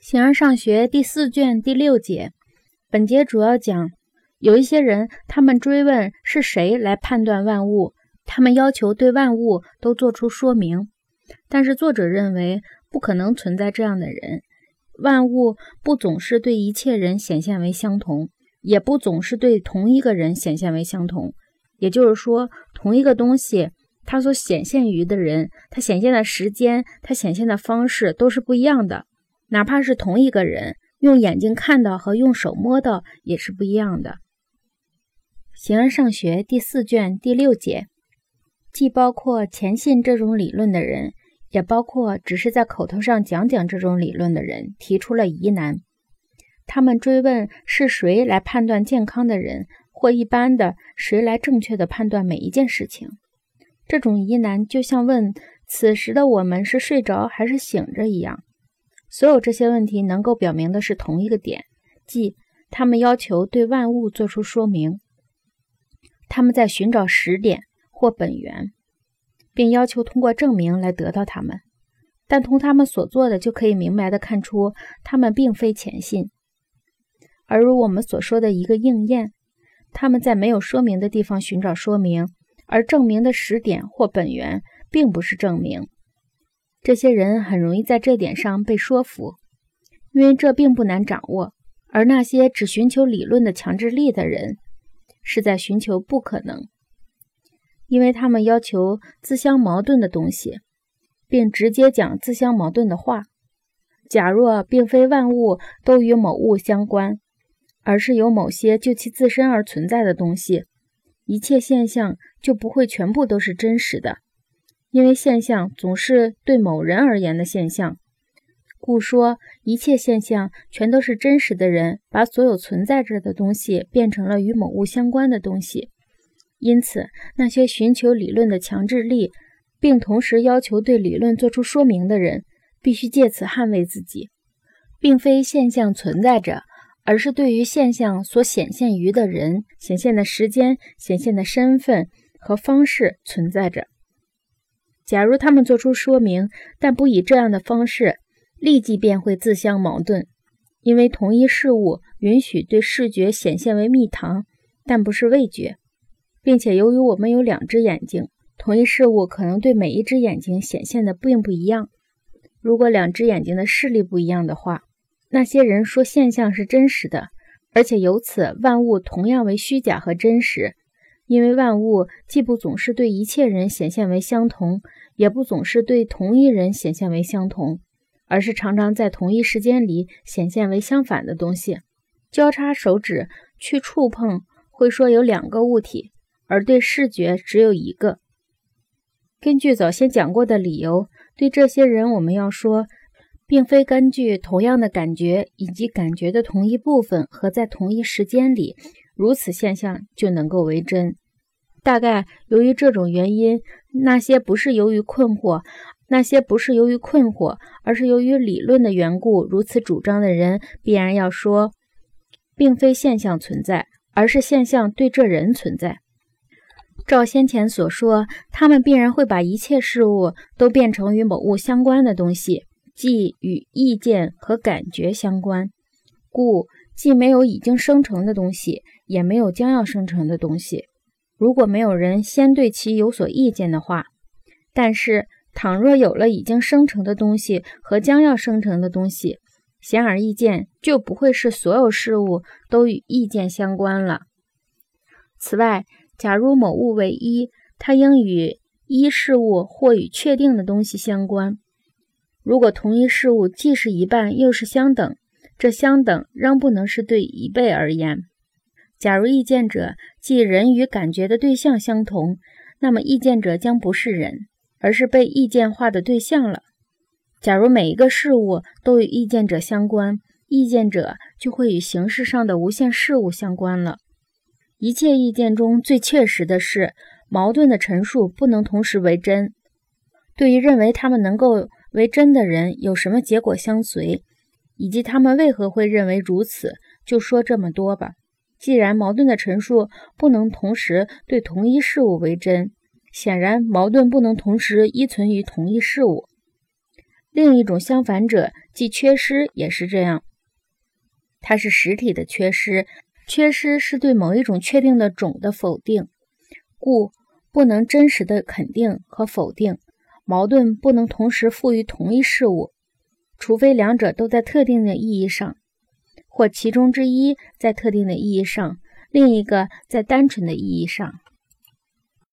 形而上学第四卷第六节，本节主要讲有一些人，他们追问是谁来判断万物，他们要求对万物都做出说明。但是作者认为不可能存在这样的人，万物不总是对一切人显现为相同，也不总是对同一个人显现为相同。也就是说，同一个东西，它所显现于的人，它显现的时间，它显现的方式都是不一样的。哪怕是同一个人，用眼睛看到和用手摸到也是不一样的。形而上学第四卷第六节，既包括虔信这种理论的人，也包括只是在口头上讲讲这种理论的人，提出了疑难。他们追问是谁来判断健康的人，或一般的谁来正确的判断每一件事情。这种疑难就像问此时的我们是睡着还是醒着一样。所有这些问题能够表明的是同一个点，即他们要求对万物做出说明。他们在寻找实点或本源，并要求通过证明来得到它们。但从他们所做的就可以明白地看出，他们并非前信。而如我们所说的一个应验，他们在没有说明的地方寻找说明，而证明的实点或本源并不是证明。这些人很容易在这点上被说服，因为这并不难掌握；而那些只寻求理论的强制力的人，是在寻求不可能，因为他们要求自相矛盾的东西，并直接讲自相矛盾的话。假若并非万物都与某物相关，而是有某些就其自身而存在的东西，一切现象就不会全部都是真实的。因为现象总是对某人而言的现象，故说一切现象全都是真实的人，把所有存在着的东西变成了与某物相关的东西。因此，那些寻求理论的强制力，并同时要求对理论做出说明的人，必须借此捍卫自己，并非现象存在着，而是对于现象所显现于的人、显现的时间、显现的身份和方式存在着。假如他们做出说明，但不以这样的方式，立即便会自相矛盾。因为同一事物允许对视觉显现为蜜糖，但不是味觉，并且由于我们有两只眼睛，同一事物可能对每一只眼睛显现的并不一样。如果两只眼睛的视力不一样的话，那些人说现象是真实的，而且由此万物同样为虚假和真实。因为万物既不总是对一切人显现为相同。也不总是对同一人显现为相同，而是常常在同一时间里显现为相反的东西。交叉手指去触碰，会说有两个物体，而对视觉只有一个。根据早先讲过的理由，对这些人，我们要说，并非根据同样的感觉以及感觉的同一部分和在同一时间里，如此现象就能够为真。大概由于这种原因，那些不是由于困惑，那些不是由于困惑，而是由于理论的缘故，如此主张的人，必然要说，并非现象存在，而是现象对这人存在。照先前所说，他们必然会把一切事物都变成与某物相关的东西，即与意见和感觉相关。故既没有已经生成的东西，也没有将要生成的东西。如果没有人先对其有所意见的话，但是倘若有了已经生成的东西和将要生成的东西，显而易见，就不会是所有事物都与意见相关了。此外，假如某物为一，它应与一事物或与确定的东西相关。如果同一事物既是一半又是相等，这相等仍不能是对一倍而言。假如意见者即人与感觉的对象相同，那么意见者将不是人，而是被意见化的对象了。假如每一个事物都与意见者相关，意见者就会与形式上的无限事物相关了。一切意见中最确实的是，矛盾的陈述不能同时为真。对于认为他们能够为真的人，有什么结果相随，以及他们为何会认为如此，就说这么多吧。既然矛盾的陈述不能同时对同一事物为真，显然矛盾不能同时依存于同一事物。另一种相反者，即缺失，也是这样。它是实体的缺失，缺失是对某一种确定的种的否定，故不能真实的肯定和否定。矛盾不能同时赋予同一事物，除非两者都在特定的意义上，或其中之一在特定的意义上，另一个在单纯的意义上。